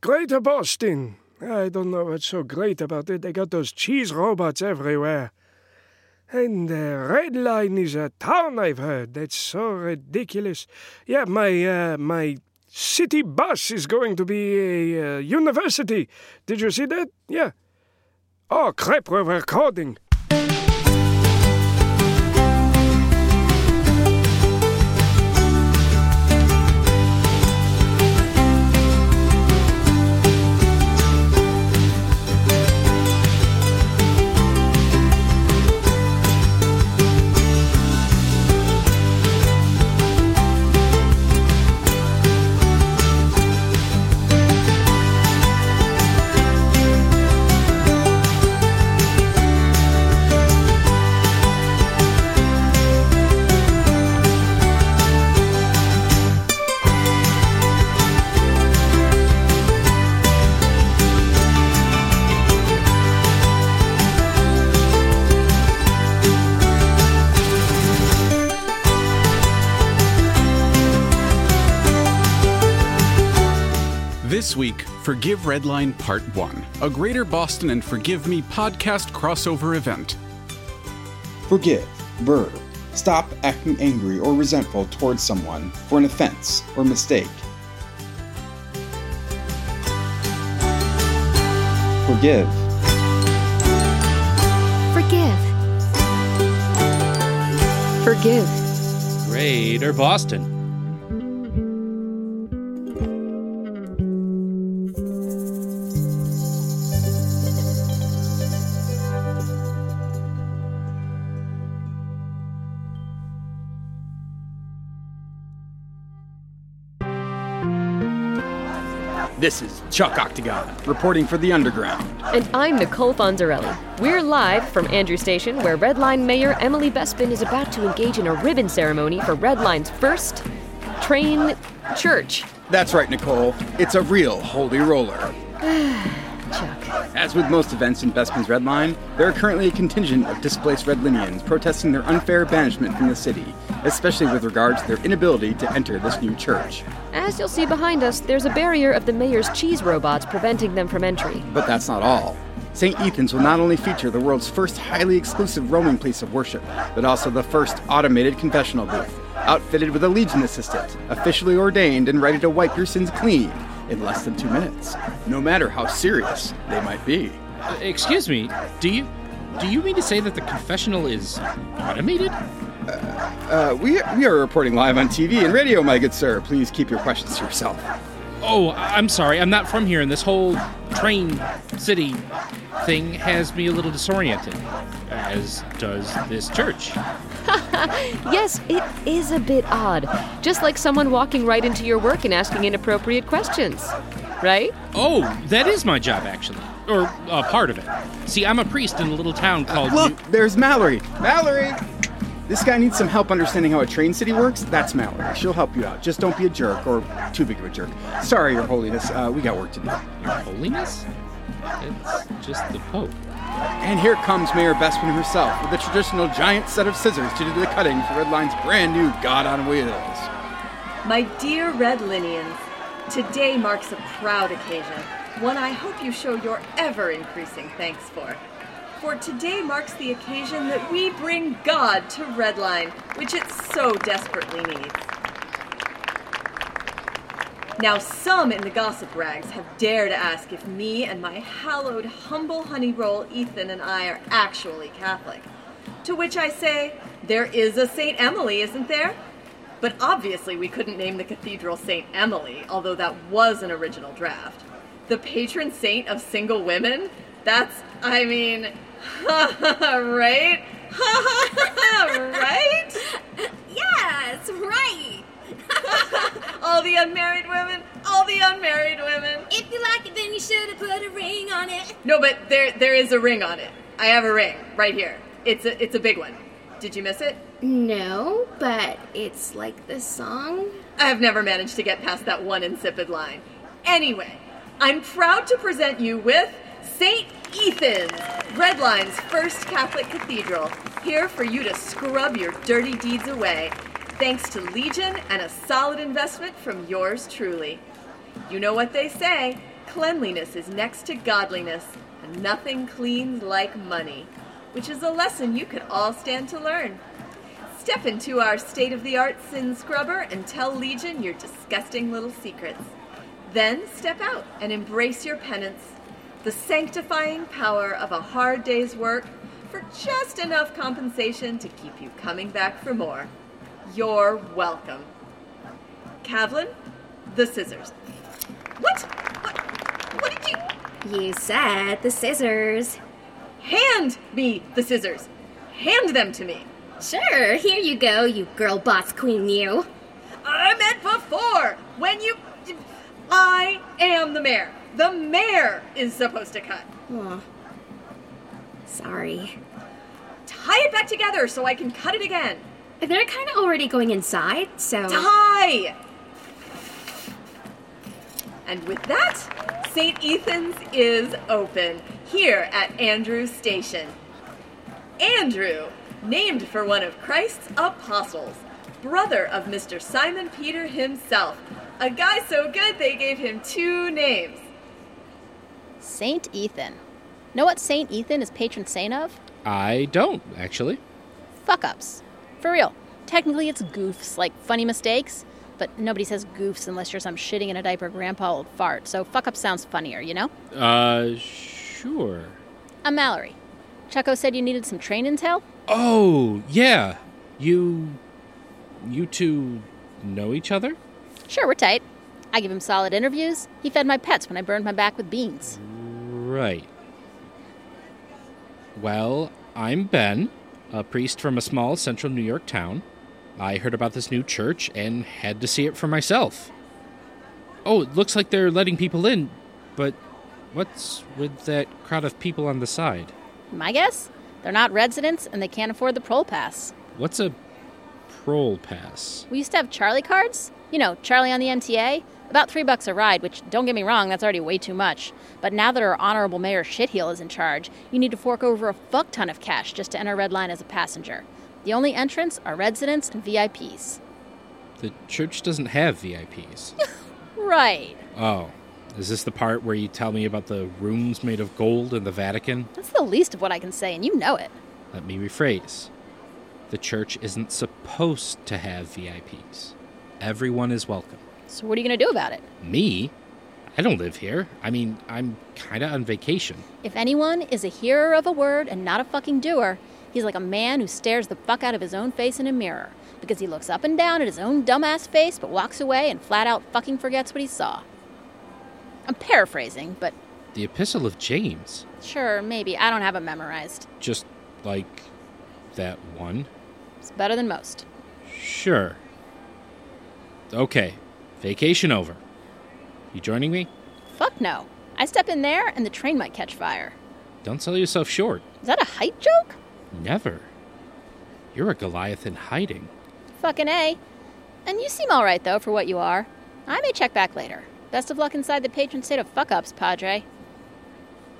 Greater Boston. I don't know what's so great about it. They got those cheese robots everywhere. And the Red Line is a town I've heard. That's so ridiculous. Yeah, my uh, my city bus is going to be a uh, university. Did you see that? Yeah. Oh crap, we're recording. This week, Forgive Redline Part 1, a Greater Boston and Forgive Me podcast crossover event. Forgive, verb. Stop acting angry or resentful towards someone for an offense or mistake. Forgive. Forgive. Forgive. Greater Boston. This is Chuck Octagon, reporting for the Underground. And I'm Nichole Fonzerelli. We're live from Andrew Station, where Redline Mayor Emily Bespin is about to engage in a ribbon ceremony for Redline's first train church. That's right, Nichole. It's a real holy roller. Chuck. As with most events in Bespin's Red Line, there are currently a contingent of displaced Redlinians protesting their unfair banishment from the city, especially with regard to their inability to enter this new church. As you'll see behind us, there's a barrier of the mayor's cheese robots preventing them from entry. But that's not all. St. Ethan's will not only feature the world's first highly exclusive roaming place of worship, but also the first automated confessional booth, outfitted with a Legion assistant, officially ordained and ready to wipe your sins clean in less than two minutes, no matter how serious they might be. Uh, excuse me, do you do you mean to say that the confessional is automated? Uh, we, we are reporting live on TV and radio, my good sir. Please keep your questions to yourself. Oh, I'm sorry, I'm not from here, and this whole train city thing has me a little disoriented, as does this church. Yes, it is a bit odd. Just like someone walking right into your work and asking inappropriate questions. Right? Oh, that is my job, actually. Or uh, part of it. See, I'm a priest in a little town called. Look, New- there's Mallory. Mallory! This guy needs some help understanding how a train city works. That's Mallory. She'll help you out. Just don't be a jerk or too big of a jerk. Sorry, Your Holiness. Uh, we got work to do. Your Holiness? It's just the Pope. And here comes Mayor Bespin herself with a traditional giant set of scissors to do the cutting for Redline's brand new God on Wheels. My dear Red Linians, today marks a proud occasion, one I hope you show your ever increasing thanks for. For today marks the occasion that we bring God to Redline, which it so desperately needs. Now, some in the gossip rags have dared to ask if me and my hallowed, humble honey roll Ethan and I are actually Catholic. To which I say, there is a St. Emily, isn't there? But obviously, we couldn't name the cathedral St. Emily, although that was an original draft. The patron saint of single women? That's, I mean, right? right? Yes, right. all the unmarried women, all the unmarried women. If you like it, then you should have put a ring on it. No, but there there is a ring on it. I have a ring right here. It's a it's a big one. Did you miss it? No, but it's like the song. I've never managed to get past that one insipid line. Anyway, I'm proud to present you with St. Ethan's, Redline's first Catholic cathedral, here for you to scrub your dirty deeds away, thanks to Legion and a solid investment from yours truly. You know what they say cleanliness is next to godliness, and nothing cleans like money, which is a lesson you could all stand to learn. Step into our state of the art sin scrubber and tell Legion your disgusting little secrets. Then step out and embrace your penance, the sanctifying power of a hard day's work for just enough compensation to keep you coming back for more. You're welcome. Kavlyn, the scissors. What? What? What did you. You said the scissors. Hand me the scissors. Hand them to me. Sure, here you go, you girl boss queen you. I meant before, when you. I am the mayor. The mayor is supposed to cut. Oh. Sorry. Tie it back together so I can cut it again. They're kind of already going inside, so. Tie! And with that, St. Ethan's is open here at Andrews Station. Andrew, named for one of Christ's apostles, brother of Mr. Simon Peter himself, a guy so good they gave him two names. Saint Ethan. Know what Saint Ethan is patron saint of? I don't, actually. Fuck ups. For real. Technically, it's goofs, like funny mistakes, but nobody says goofs unless you're some shitting in a diaper grandpa old fart, so fuck up sounds funnier, you know? Uh, sure. I'm Mallory. Chucko said you needed some train intel? Oh, yeah. You. You two know each other? Sure, we're tight. I give him solid interviews. He fed my pets when I burned my back with beans. Right. Well, I'm Ben, a priest from a small central New York town. I heard about this new church and had to see it for myself. Oh, it looks like they're letting people in, but what's with that crowd of people on the side? My guess? They're not residents and they can't afford the prol pass. What's a prol pass? We used to have Charlie cards. You know, Charlie on the MTA. About three bucks a ride, which, don't get me wrong, that's already way too much. But now that our honorable mayor Shitheel is in charge, you need to fork over a fuck ton of cash just to enter Red Line as a passenger. The only entrance are residents and VIPs. The church doesn't have VIPs. Right. oh. Is this the part where you tell me about the rooms made of gold in the Vatican? That's the least of what I can say, and you know it. Let me rephrase. The church isn't supposed to have VIPs. Everyone is welcome. So, what are you going to do about it? Me? I don't live here. I mean, I'm kind of on vacation. If anyone is a hearer of a word and not a fucking doer, he's like a man who stares the fuck out of his own face in a mirror because he looks up and down at his own dumbass face but walks away and flat out fucking forgets what he saw. I'm paraphrasing, but The Epistle of James. sure, maybe. I don't have it memorized. Just like that one? It's better than most. Sure. Okay, vacation over. You joining me? Fuck no. I step in there and the train might catch fire. Don't sell yourself short. Is that a height joke? Never. You're a Goliath in hiding. Fucking A. And you seem alright, though, for what you are. I may check back later. Best of luck inside the patron state of fuck ups, Padre.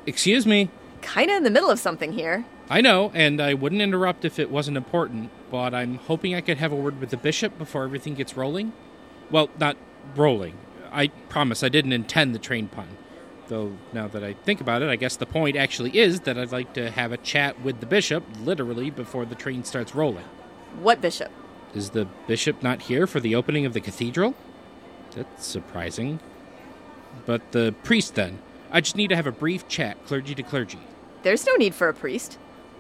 Excuse me. Kinda in the middle of something here. I know, and I wouldn't interrupt if it wasn't important, but I'm hoping I could have a word with the bishop before everything gets rolling. Well, not rolling. I promise I didn't intend the train pun. Though, now that I think about it, I guess the point actually is that I'd like to have a chat with the bishop, literally, before the train starts rolling. What bishop? Is the bishop not here for the opening of the cathedral? That's surprising. But the priest, then? I just need to have a brief chat, clergy to clergy. There's no need for a priest.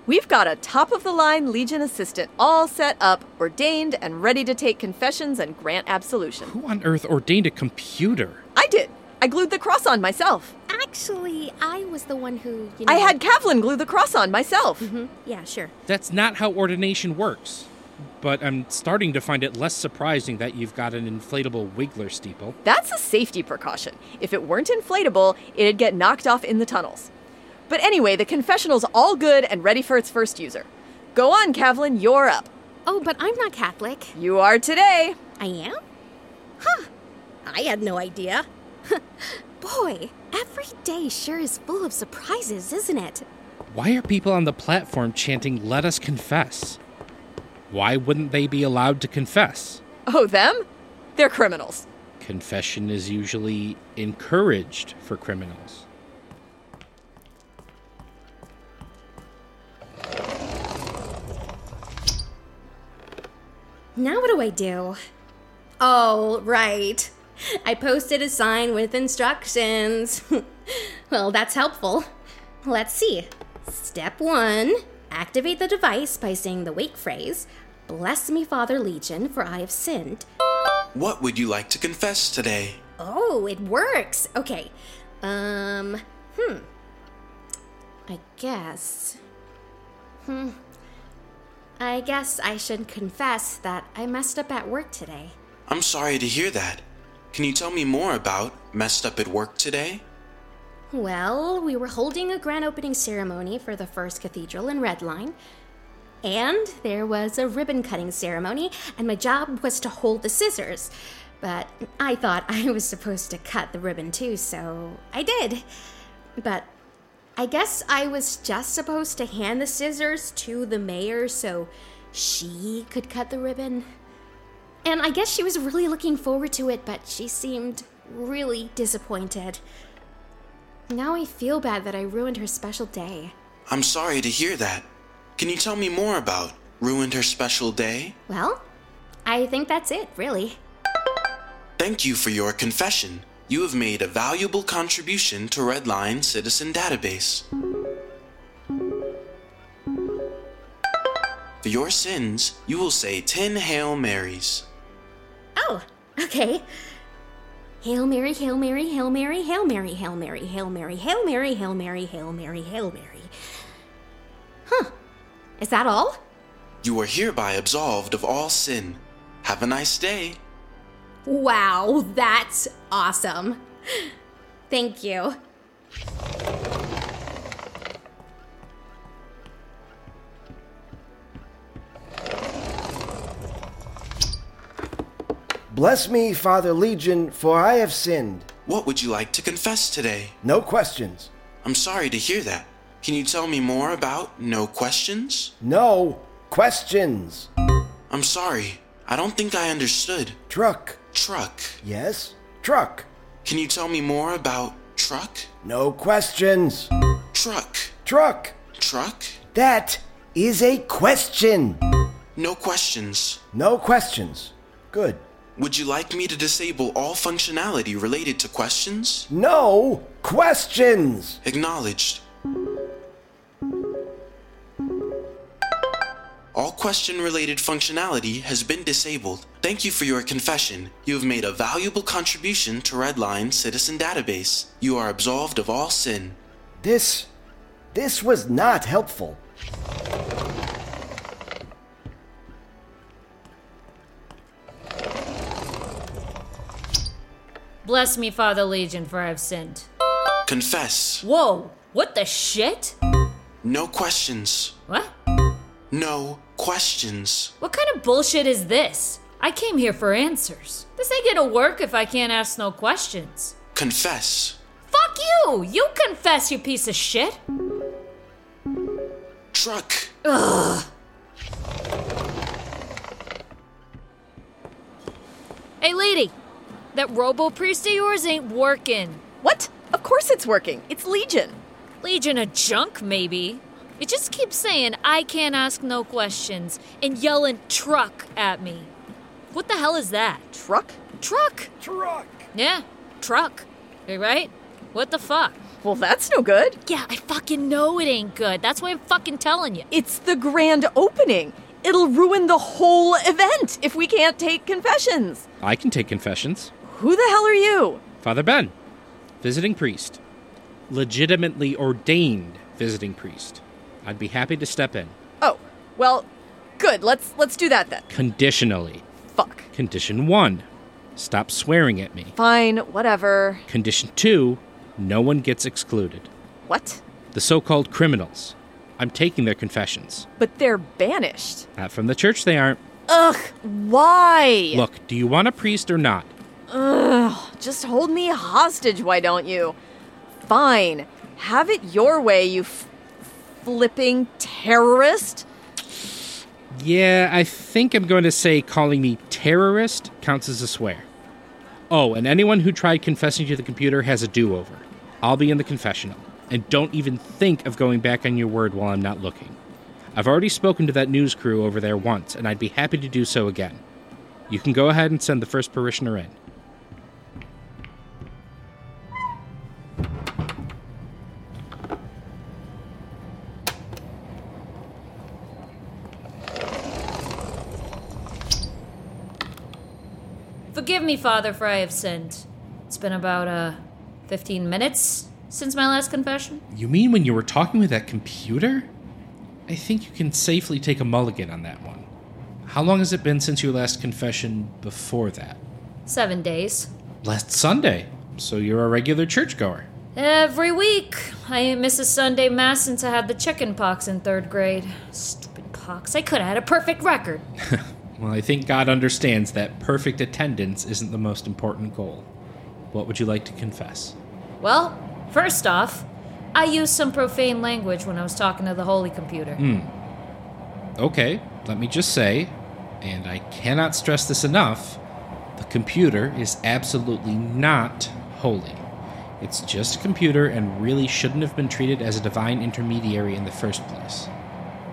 We've got a top of the line Legion assistant all set up, ordained, and ready to take confessions and grant absolution. Who on earth ordained a computer? I did. I glued the cross on myself. Actually, I was the one who, you know. I had Kavlyn glue the cross on myself. hmm Yeah, sure. That's not how ordination works. But I'm starting to find it less surprising that you've got an inflatable wiggler steeple. That's a safety precaution. If it weren't inflatable, it'd get knocked off in the tunnels. But anyway, the confessional's all good and ready for its first user. Go on, Kavlyn, you're up. Oh, but I'm not Catholic. You are today. I am? Huh. I had no idea. Boy, every day sure is full of surprises, isn't it? Why are people on the platform chanting, Let us confess? Why wouldn't they be allowed to confess? Oh, them? They're criminals. Confession is usually encouraged for criminals. Now what do I do? Oh, right. I posted a sign with instructions. well, that's helpful. Let's see. Step one activate the device by saying the wake phrase Bless me, Father Legion, for I have sinned. What would you like to confess today? Oh, it works. Okay. Um, hmm. I guess. Hmm. I guess I should confess that I messed up at work today. I'm sorry to hear that. Can you tell me more about messed up at work today? Well, we were holding a grand opening ceremony for the first cathedral in Redline, and there was a ribbon cutting ceremony, and my job was to hold the scissors. But I thought I was supposed to cut the ribbon too, so I did. But I guess I was just supposed to hand the scissors to the mayor so she could cut the ribbon. And I guess she was really looking forward to it, but she seemed really disappointed. Now I feel bad that I ruined her special day. I'm sorry to hear that. Can you tell me more about ruined her special day? Well, I think that's it, really. Thank you for your confession. You have made a valuable contribution to Redline Citizen Database. For your sins, you will say 10 Hail Marys. Oh, okay. Hail Mary, Hail Mary, Hail Mary, Hail Mary, Hail Mary, Hail Mary, Hail Mary, Hail Mary, Hail Mary, Hail Mary. Huh. Is that all? You are hereby absolved of all sin. Have a nice day. Wow, that's awesome. Thank you. Bless me, Father Legion, for I have sinned. What would you like to confess today? No questions. I'm sorry to hear that. Can you tell me more about no questions? No questions. I'm sorry. I don't think I understood. Truck. Truck. Yes? Truck. Can you tell me more about truck? No questions. Truck. Truck. Truck? That is a question. No questions. No questions. Good. Would you like me to disable all functionality related to questions? No questions. Acknowledged. Question related functionality has been disabled. Thank you for your confession. You have made a valuable contribution to Redline Citizen Database. You are absolved of all sin. This. this was not helpful. Bless me, Father Legion, for I've sinned. Confess. Whoa, what the shit? No questions. What? No questions. What kind of bullshit is this? I came here for answers. This ain't gonna work if I can't ask no questions. Confess. Fuck you! You confess, you piece of shit! Truck. Ugh. Hey, lady! That robo priest of yours ain't working. What? Of course it's working. It's Legion. Legion of junk, maybe. It just keeps saying I can't ask no questions and yelling truck at me. What the hell is that? Truck? Truck. Truck. Yeah, truck. You right? What the fuck? Well, that's no good. Yeah, I fucking know it ain't good. That's why I'm fucking telling you. It's the grand opening. It'll ruin the whole event if we can't take confessions. I can take confessions. Who the hell are you? Father Ben, visiting priest. Legitimately ordained visiting priest. I'd be happy to step in. Oh, well, good. Let's let's do that then. Conditionally. Fuck. Condition one stop swearing at me. Fine, whatever. Condition two no one gets excluded. What? The so called criminals. I'm taking their confessions. But they're banished. Not from the church, they aren't. Ugh, why? Look, do you want a priest or not? Ugh, just hold me hostage, why don't you? Fine. Have it your way, you f- flipping terrorist. Yeah, I think I'm going to say calling me terrorist counts as a swear. Oh, and anyone who tried confessing to the computer has a do over. I'll be in the confessional. And don't even think of going back on your word while I'm not looking. I've already spoken to that news crew over there once, and I'd be happy to do so again. You can go ahead and send the first parishioner in. Forgive me, Father, for I have sinned. It's been about, uh, 15 minutes since my last confession. You mean when you were talking with that computer? I think you can safely take a mulligan on that one. How long has it been since your last confession before that? Seven days. Last Sunday. So you're a regular churchgoer. Every week. I ain't miss a Sunday Mass since I had the chicken pox in third grade. Stupid pox. I could have had a perfect record. Well, I think God understands that perfect attendance isn't the most important goal. What would you like to confess? Well, first off, I used some profane language when I was talking to the holy computer. Hmm. Okay, let me just say, and I cannot stress this enough the computer is absolutely not holy. It's just a computer and really shouldn't have been treated as a divine intermediary in the first place.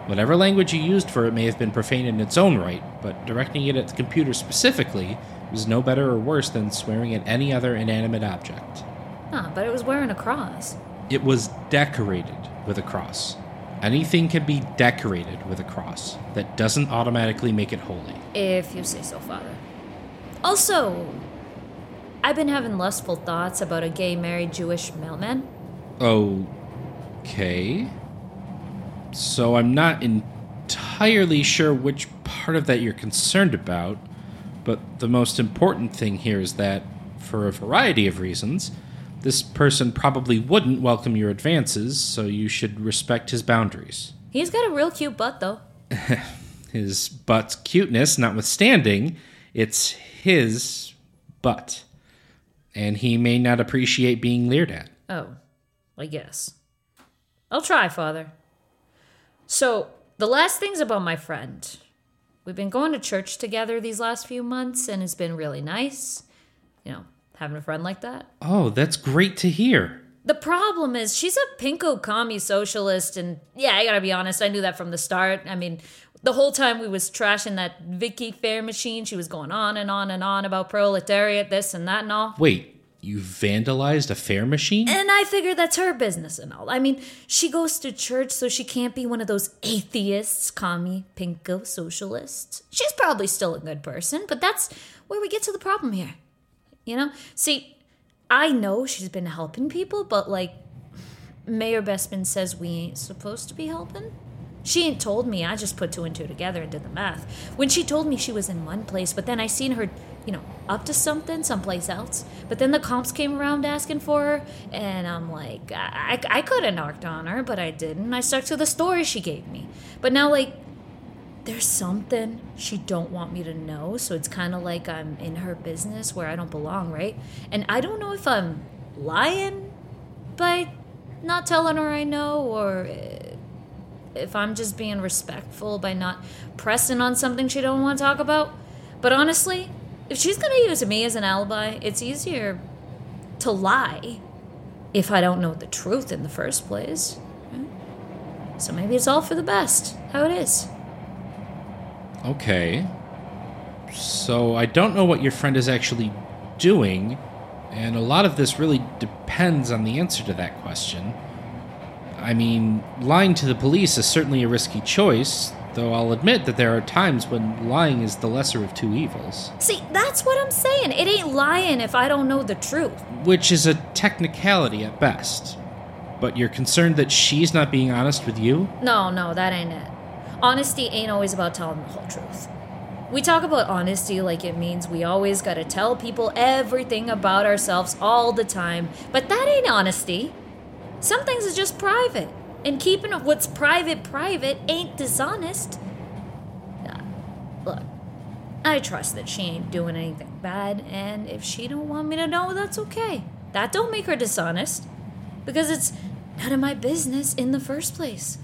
Whatever language you used for it may have been profane in its own right, but directing it at the computer specifically was no better or worse than swearing at any other inanimate object. Ah, but it was wearing a cross. It was decorated with a cross. Anything can be decorated with a cross. That doesn't automatically make it holy. If you say so, Father. Also, I've been having lustful thoughts about a gay married Jewish mailman. Okay. So I'm not entirely sure which part of that you're concerned about, but the most important thing here is that, for a variety of reasons, this person probably wouldn't welcome your advances, so you should respect his boundaries. He's got a real cute butt, though. His butt's cuteness notwithstanding, it's his butt. And he may not appreciate being leered at. Oh, I guess. I'll try, Father. So, the last thing's about my friend. We've been going to church together these last few months, and it's been really nice. You know, having a friend like that. Oh, that's great to hear. The problem is, she's a pinko commie socialist, and yeah, I gotta be honest, I knew that from the start. I mean, the whole time we was trashing that Vicky Fair machine, she was going on and on and on about proletariat, this and that and all. Wait, you vandalized a fare machine? And I figure that's her business and all. I mean, she goes to church, so she can't be one of those atheists, commie, pinko socialists. She's probably still a good person, but that's where we get to the problem here. You know? See, I know she's been helping people, but like, Mayor Bespin says we ain't supposed to be helping. She ain't told me. I just put two and two together and did the math. When she told me she was in one place, but then I seen her, you know, up to something someplace else. But then the comps came around asking for her, and I'm like, I, I, could have knocked on her, but I didn't. I stuck to the story she gave me. But now, like, there's something she don't want me to know, so it's kind of like I'm in her business where I don't belong, right? And I don't know if I'm lying by not telling her I know, or if I'm just being respectful by not pressing on something she don't want to talk about. But honestly, if she's gonna use me as an alibi, it's easier to lie if I don't know the truth in the first place. So maybe it's all for the best, how it is. Okay. So I don't know what your friend is actually doing, and a lot of this really depends on the answer to that question. I mean, lying to the police is certainly a risky choice, though I'll admit that there are times when lying is the lesser of two evils. See, that's what I'm saying. It ain't lying if I don't know the truth. Which is a technicality at best. But you're concerned that she's not being honest with you? No, no, that ain't it. Honesty ain't always about telling the whole truth. We talk about honesty like it means we always gotta tell people everything about ourselves all the time, but that ain't honesty. Some things are just private, and keeping what's private private ain't dishonest. Look, I trust that she ain't doing anything bad, and if she don't want me to know, that's okay. That don't make her dishonest, because it's none of my business in the first place.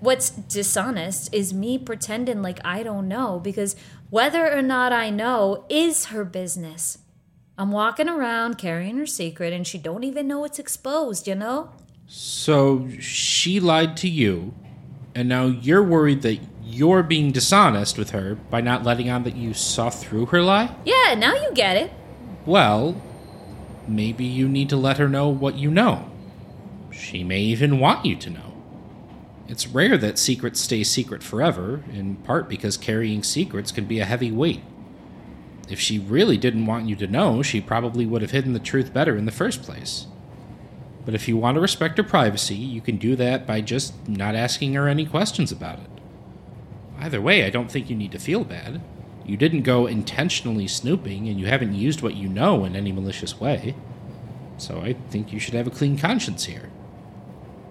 What's dishonest is me pretending like I don't know because whether or not I know is her business. I'm walking around carrying her secret and she don't even know it's exposed, you know? So she lied to you, and now you're worried that you're being dishonest with her by not letting on that you saw through her lie? Yeah, now you get it. Well, maybe you need to let her know what you know. She may even want you to know. It's rare that secrets stay secret forever, in part because carrying secrets can be a heavy weight. If she really didn't want you to know, she probably would have hidden the truth better in the first place. But if you want to respect her privacy, you can do that by just not asking her any questions about it. Either way, I don't think you need to feel bad. You didn't go intentionally snooping, and you haven't used what you know in any malicious way. So I think you should have a clean conscience here.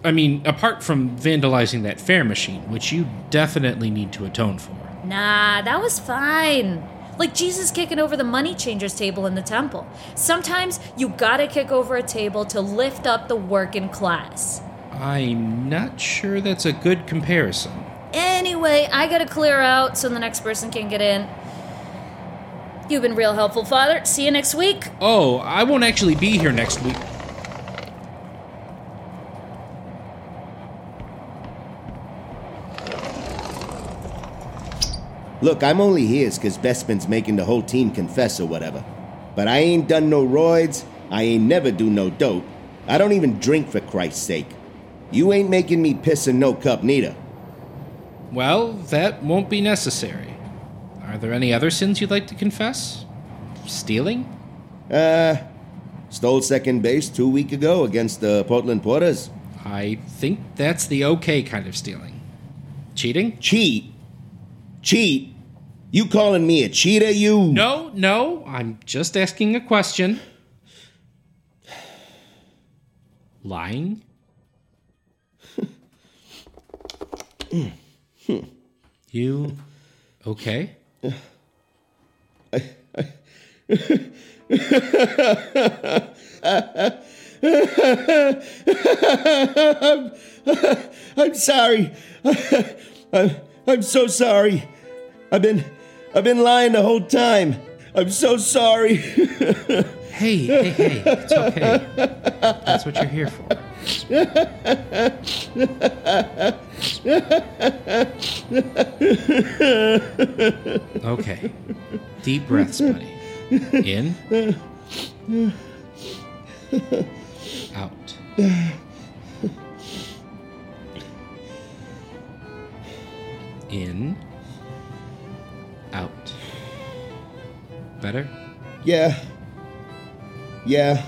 I mean, apart from vandalizing that fare machine, which you definitely need to atone for. Nah, that was fine. Like Jesus kicking over the money changers table in the temple. Sometimes you gotta kick over a table to lift up the working class. I'm not sure that's a good comparison. Anyway, I gotta clear out so the next person can get in. You've been real helpful, Father. See you next week. Oh, I won't actually be here next week. Look, I'm only here because Bespin's making the whole team confess or whatever. But I ain't done no roids, I ain't never do no dope. I don't even drink for Christ's sake. You ain't making me piss in no cup neither. Well, that won't be necessary. Are there any other sins you'd like to confess? Stealing? Uh, stole second base two week ago against the Portland Porters. I think that's the okay kind of stealing. Cheating? Cheat? Cheat? You calling me a cheater, you? No, no, I'm just asking a question. Lying? you okay? I'm, I'm sorry. I'm, I'm so sorry. I've been I've been lying the whole time. I'm so sorry. hey, hey, hey. It's okay. That's what you're here for. Okay. Deep breaths, buddy. In. Out. In. Better? Yeah. Yeah.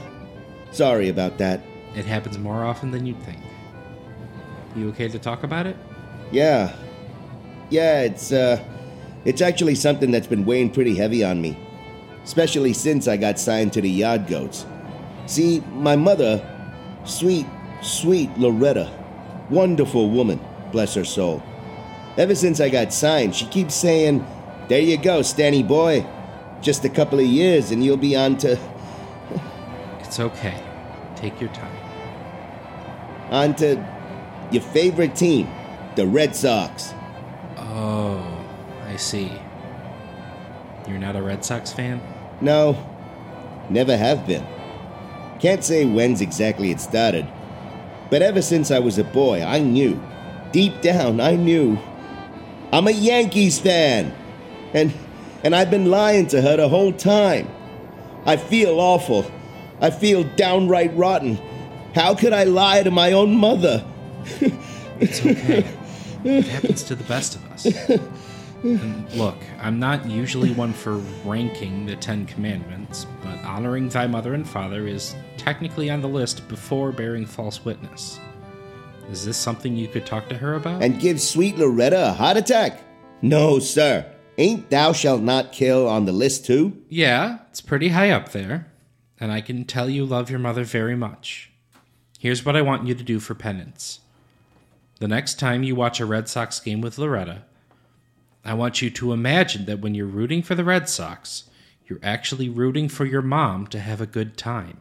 Sorry about that. It happens more often than you'd think. You okay to talk about it? Yeah. Yeah, it's uh it's actually something that's been weighing pretty heavy on me. Especially since I got signed to the Yard Goats. See, my mother, sweet, sweet Loretta, wonderful woman, bless her soul. Ever since I got signed, she keeps saying, There you go, Stanny boy. Just a couple of years and you'll be on to. It's okay. Take your time. on to your favorite team, the Red Sox. Oh, I see. You're not a Red Sox fan? No, never have been. Can't say when's exactly it started, but ever since I was a boy, I knew. Deep down, I knew. I'm a Yankees fan. And and I've been lying to her the whole time. I feel awful. I feel downright rotten. How could I lie to my own mother? It's okay. it happens to the best of us. And look, I'm not usually one for ranking the Ten Commandments, but honoring thy mother and father is technically on the list before bearing false witness. Is this something you could talk to her about? and give sweet Loretta a heart attack? No, sir. Ain't thou shalt not kill on the list too? Yeah, it's pretty high up there. And I can tell you love your mother very much. Here's what I want you to do for penance. The next time you watch a Red Sox game with Loretta, I want you to imagine that when you're rooting for the Red Sox, you're actually rooting for your mom to have a good time.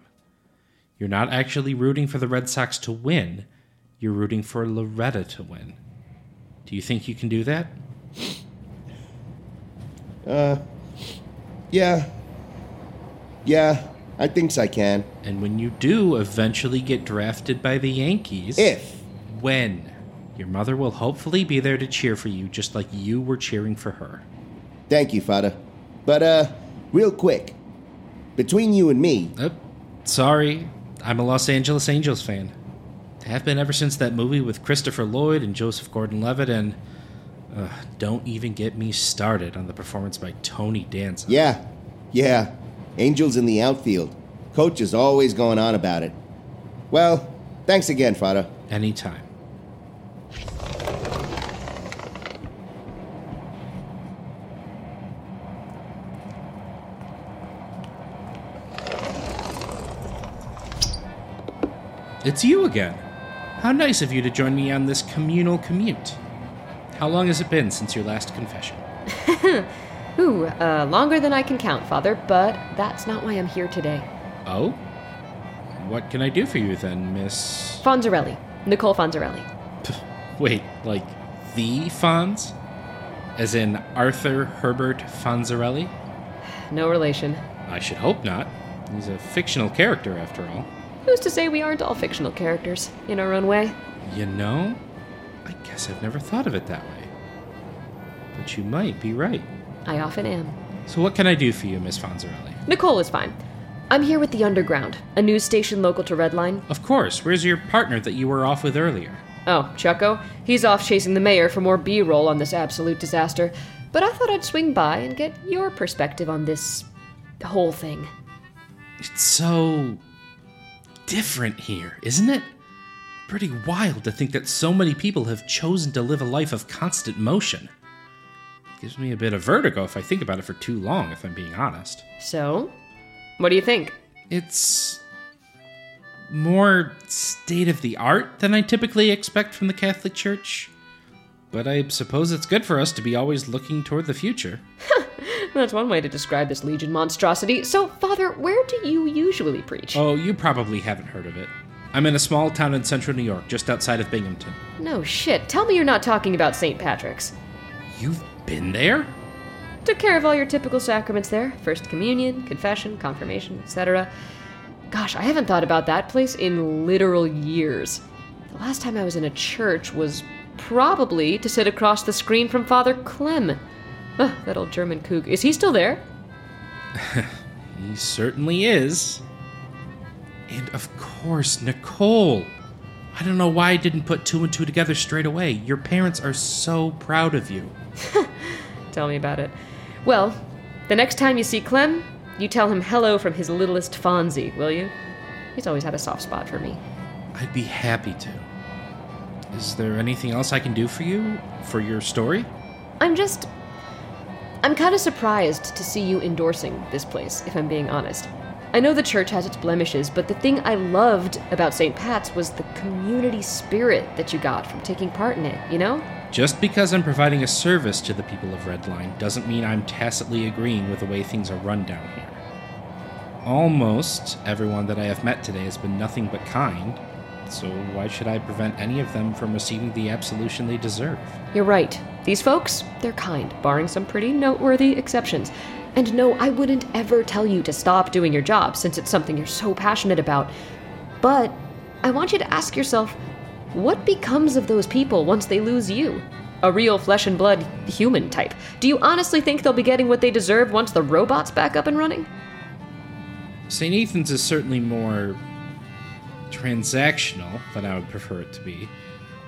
You're not actually rooting for the Red Sox to win, you're rooting for Loretta to win. Do you think you can do that? Uh, yeah. Yeah, I thinks I can. And when you do eventually get drafted by the Yankees. If. When. Your mother will hopefully be there to cheer for you just like you were cheering for her. Thank you, Father. But, uh, real quick. Between you and me. Sorry, I'm a Los Angeles Angels fan. I have been ever since that movie with Christopher Lloyd and Joseph Gordon Levitt, and uh, don't even get me started on the performance by Tony Danza. Yeah. Yeah. Angels in the outfield. Coach is always going on about it. Well, thanks again, Father. Anytime. It's you again. How nice of you to join me on this communal commute. How long has it been since your last confession? Ooh, uh, longer than I can count, Father, but that's not why I'm here today. Oh? What can I do for you then, Miss. Fonzerelli. Nichole Fonzerelli. Wait, like the Fonz? As in Arthur Herbert Fonzarelli? No relation. I should hope not. He's a fictional character, after all. Who's to say we aren't all fictional characters, in our own way? You know, I guess I've never thought of it that way. But you might be right. I often am. So, what can I do for you, Miss Fonzerelli? Nichole is fine. I'm here with the Underground, a news station local to Redline. Of course. Where's your partner that you were off with earlier? Oh, Chucko. He's off chasing the mayor for more B roll on this absolute disaster. But I thought I'd swing by and get your perspective on this whole thing. It's so different here, isn't it? Pretty wild to think that so many people have chosen to live a life of constant motion. Gives me a bit of vertigo if I think about it for too long, if I'm being honest. So, what do you think? It's more state of the art than I typically expect from the Catholic Church. But I suppose it's good for us to be always looking toward the future. That's one way to describe this Legion monstrosity. So, Father, where do you usually preach? Oh, you probably haven't heard of it. I'm in a small town in central New York, just outside of Binghamton. No shit. Tell me you're not talking about St. Patrick's. You've been there? Took care of all your typical sacraments there First Communion, Confession, Confirmation, etc. Gosh, I haven't thought about that place in literal years. The last time I was in a church was probably to sit across the screen from Father Clem. Ugh, that old German kook. Is he still there? He certainly is. And of course, Nichole. I don't know why I didn't put two and two together straight away. Your parents are so proud of you. Tell me about it. Well, the next time you see Clem, you tell him hello from his littlest Fonzie, will you? He's always had a soft spot for me. I'd be happy to. Is there anything else I can do for you? For your story? I'm just. I'm kind of surprised to see you endorsing this place, if I'm being honest. I know the church has its blemishes, but the thing I loved about St. Pat's was the community spirit that you got from taking part in it, you know? Just because I'm providing a service to the people of Redline doesn't mean I'm tacitly agreeing with the way things are run down here. Almost everyone that I have met today has been nothing but kind, so why should I prevent any of them from receiving the absolution they deserve? You're right. These folks, they're kind, barring some pretty noteworthy exceptions. And no, I wouldn't ever tell you to stop doing your job since it's something you're so passionate about. But I want you to ask yourself what becomes of those people once they lose you? A real flesh and blood human type. Do you honestly think they'll be getting what they deserve once the robot's back up and running? St. Ethan's is certainly more transactional than I would prefer it to be,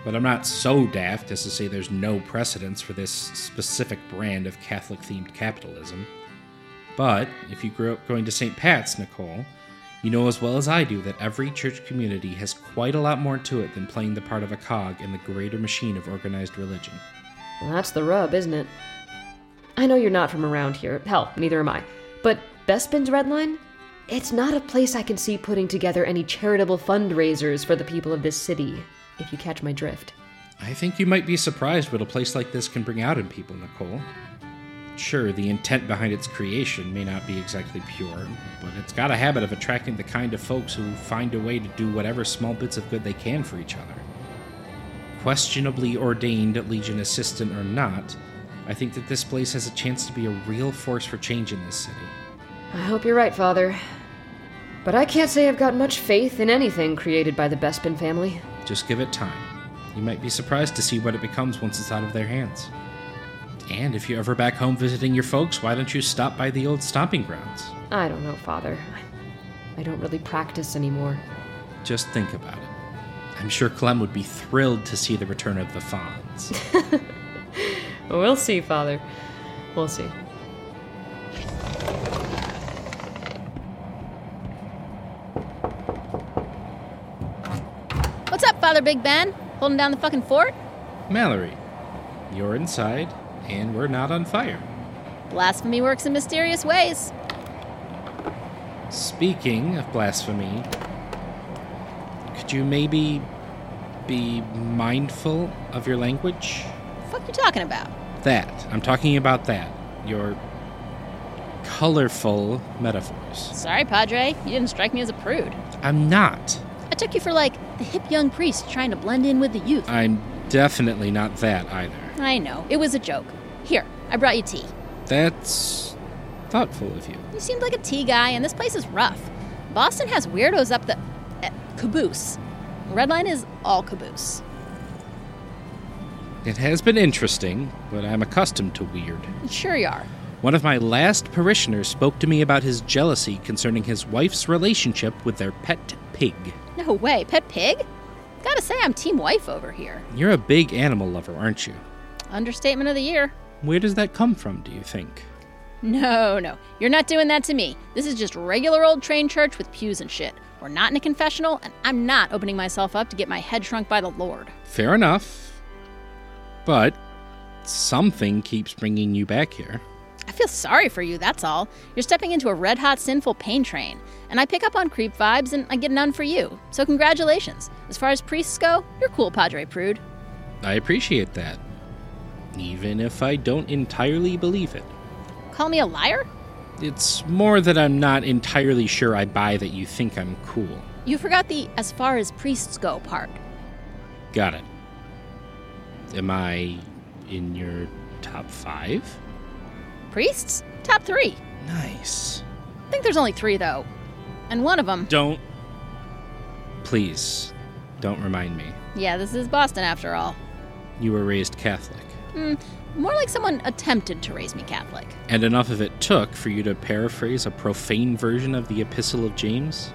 but I'm not so daft as to say there's no precedence for this specific brand of Catholic themed capitalism. But if you grew up going to St. Pat's, Nichole, you know as well as I do that every church community has quite a lot more to it than playing the part of a cog in the greater machine of organized religion. Well, that's the rub, isn't it? I know you're not from around here. Hell, neither am I. But Bespin's Redline? It's not a place I can see putting together any charitable fundraisers for the people of this city, if you catch my drift. I think you might be surprised what a place like this can bring out in people, Nichole. Sure, the intent behind its creation may not be exactly pure, but it's got a habit of attracting the kind of folks who find a way to do whatever small bits of good they can for each other. Questionably ordained Legion assistant or not, I think that this place has a chance to be a real force for change in this city. I hope you're right, Father. But I can't say I've got much faith in anything created by the Bespin family. Just give it time. You might be surprised to see what it becomes once it's out of their hands. And if you're ever back home visiting your folks, why don't you stop by the old stomping grounds? I don't know, Father. I don't really practice anymore. Just think about it. I'm sure Clem would be thrilled to see the return of the Fonz. we'll see, Father. We'll see. What's up, Father Big Ben? Holding down the fucking fort? Mallory, you're inside, and we're not on fire. Blasphemy works in mysterious ways. Speaking of blasphemy, could you maybe be mindful of your language? What fuck you talking about? That. I'm talking about that. Your colorful metaphors. Sorry, Padre. You didn't strike me as a prude. I'm not. I took you for like the hip young priest trying to blend in with the youth. I'm definitely not that either. I know. It was a joke. Here, I brought you tea. That's thoughtful of you. You seemed like a tea guy, and this place is rough. Boston has weirdos up the uh, caboose. Redline is all caboose. It has been interesting, but I'm accustomed to weird. Sure you are. One of my last parishioners spoke to me about his jealousy concerning his wife's relationship with their pet pig. No way, pet pig? Gotta say, I'm team wife over here. You're a big animal lover, aren't you? Understatement of the year. Where does that come from, do you think? No, no. You're not doing that to me. This is just regular old train church with pews and shit. We're not in a confessional, and I'm not opening myself up to get my head shrunk by the Lord. Fair enough. But something keeps bringing you back here. I feel sorry for you, that's all. You're stepping into a red hot sinful pain train, and I pick up on creep vibes and I get none for you. So congratulations. As far as priests go, you're cool, Padre Prude. I appreciate that. Even if I don't entirely believe it. Call me a liar? It's more that I'm not entirely sure I buy that you think I'm cool. You forgot the as far as priests go part. Got it. Am I in your top five? Priests? Top three. Nice. I think there's only three, though. And one of them. Don't. Please, don't remind me. Yeah, this is Boston after all. You were raised Catholic. Hmm, more like someone attempted to raise me Catholic. And enough of it took for you to paraphrase a profane version of the Epistle of James?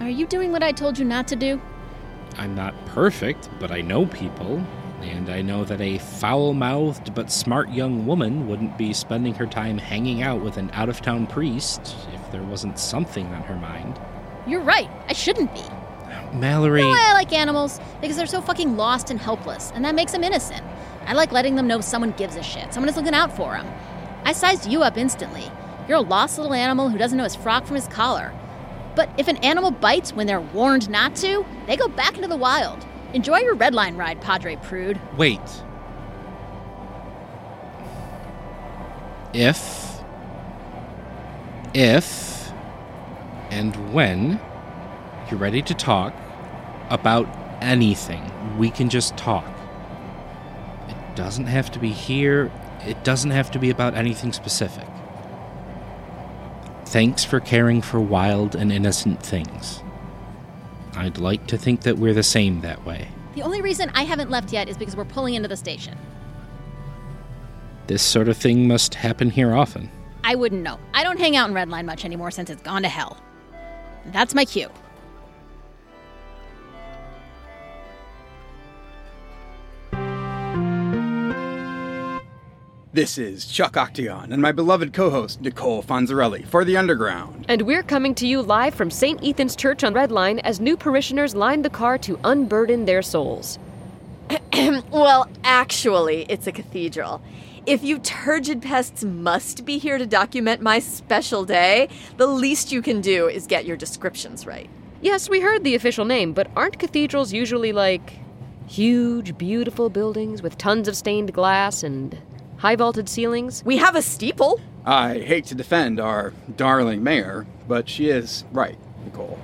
Are you doing what I told you not to do? I'm not perfect, but I know people, and I know that a foul mouthed but smart young woman wouldn't be spending her time hanging out with an out of town priest if there wasn't something on her mind. You're right, I shouldn't be. Mallory. No, I like animals because they're so fucking lost and helpless, and that makes them innocent. I like letting them know someone gives a shit, someone is looking out for them. I sized you up instantly. You're a lost little animal who doesn't know his frock from his collar. But if an animal bites when they're warned not to, they go back into the wild. Enjoy your red line ride, Padre Prude. Wait. If. If. And when you're ready to talk about anything, we can just talk. It doesn't have to be here, it doesn't have to be about anything specific. Thanks for caring for wild and innocent things. I'd like to think that we're the same that way. The only reason I haven't left yet is because we're pulling into the station. This sort of thing must happen here often. I wouldn't know. I don't hang out in Redline much anymore since it's gone to hell. That's my cue. This is Chuck Octagon and my beloved co host, Nichole Fonzerelli, for The Underground. And we're coming to you live from St. Ethan's Church on Red Line as new parishioners line the car to unburden their souls. well, actually, it's a cathedral. If you turgid pests must be here to document my special day, the least you can do is get your descriptions right. Yes, we heard the official name, but aren't cathedrals usually like huge, beautiful buildings with tons of stained glass and high vaulted ceilings? We have a steeple. I hate to defend our darling mayor, but she is right, Nichole.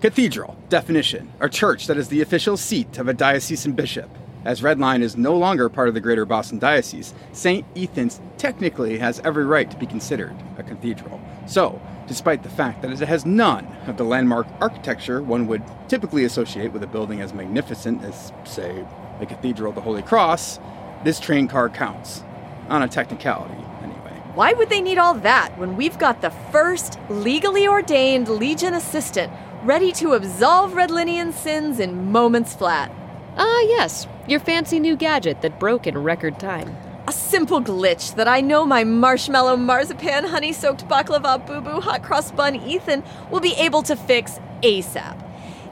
Cathedral, definition, a church that is the official seat of a diocesan bishop. As Redline is no longer part of the Greater Boston Diocese, St. Ethan's technically has every right to be considered a cathedral. So, despite the fact that it has none of the landmark architecture one would typically associate with a building as magnificent as, say, the Cathedral of the Holy Cross, this train car counts. On a technicality, anyway. Why would they need all that when we've got the first legally ordained Legion assistant ready to absolve Redlinian sins in moments flat? Ah, yes, your fancy new gadget that broke in record time. A simple glitch that I know my marshmallow marzipan honey soaked baklava boo boo hot cross bun Ethan will be able to fix ASAP.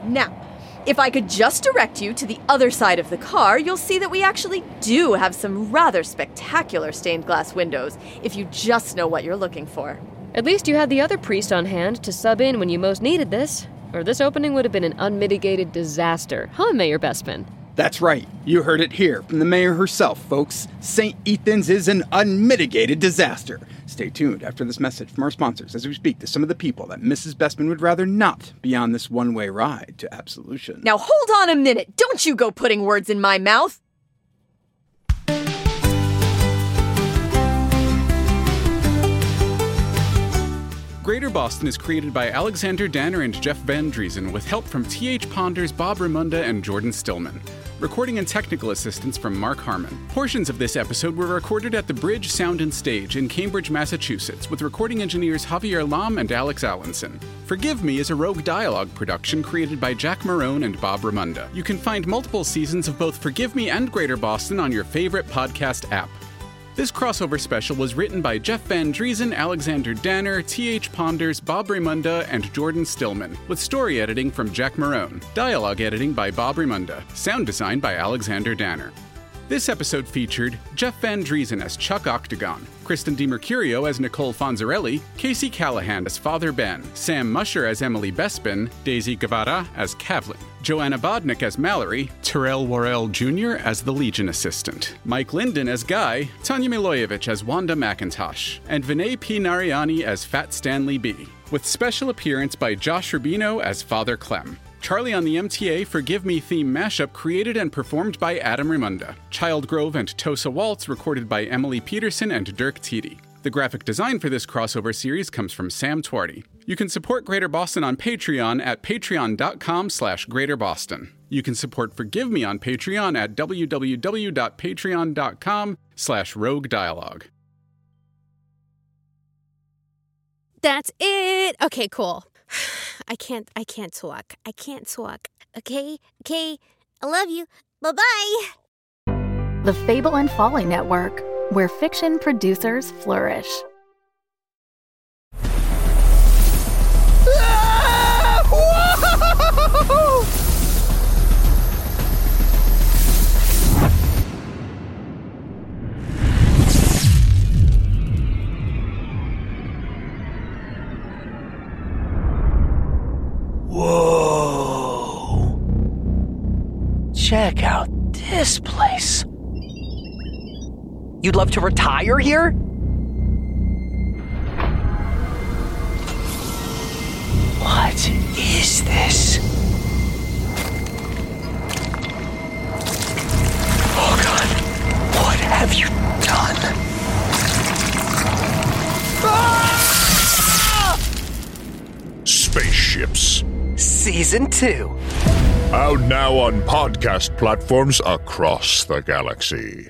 Now, if I could just direct you to the other side of the car, you'll see that we actually do have some rather spectacular stained glass windows, if you just know what you're looking for. At least you had the other priest on hand to sub in when you most needed this or this opening would have been an unmitigated disaster. Huh, Mayor Bespin? That's right. You heard it here from the mayor herself, folks. St. Ethan's is an unmitigated disaster. Stay tuned after this message from our sponsors as we speak to some of the people that Mrs. Bespin would rather not be on this one way ride to absolution. Now hold on a minute. Don't you go putting words in my mouth. Greater Boston is created by Alexander Danner and Jeff Van Dreason with help from T.H. Ponders, Bob Raymonda, and Jordan Stillman. Recording and technical assistance from Marck Harmon. Portions of this episode were recorded at the Bridge Sound and Stage in Cambridge, Massachusetts, with recording engineers Javier Lom and Alex Allinson. Forgive Me is a Rogue Dialogue production created by Jack Marone and Bob Raymonda. You can find multiple seasons of both Forgive Me and Greater Boston on your favorite podcast app. This crossover special was written by Jeff Van Dreason, Alexander Danner, T.H. Ponders, Bob Raymonda, and Jordan Stillman, with story editing from Jack Marone, dialogue editing by Bob Raymonda, sound design by Alexander Danner. This episode featured Jeff Van Dreason as Chuck Octagon, Kristen DiMercurio as Nichole Fonzerelli, Casey Calahan as Father Ben, Sam Musher as Emily Bespin, Daisy Guevara as Kavlyn, Johanna Bodnyk as Mallory, Terrell Worrell Jr. as the Legion Assistant, Mike Linden as Guy, Tanja Milojevich as Wanda McIntosh, and Vinay P. Nariani as Fat Stanley B., with special appearance by Josh Rubino as Father Clem. Charlie on the MTA Forgive Me theme mashup created and performed by Adam Raymonda. Child Grove and Tosa Waltz recorded by Emily Peterson and Dirk Tiede. The graphic design for this crossover series comes from Sam Twardy. You can support Greater Boston on Patreon at patreon.com slash greaterboston. You can support Forgive Me on Patreon at www.patreon.com slash rogue dialogue. That's it. Okay, cool. I can't I can't talk. I can't talk. Okay? Okay. I love you. Bye-bye. The Fable and Folly Network, where fiction producers flourish. Whoa. Check out this place. You'd love to retire here? What is this? Oh god, what have you done? Ah! Spaceships. Season 2. Out now on podcast platforms across the galaxy.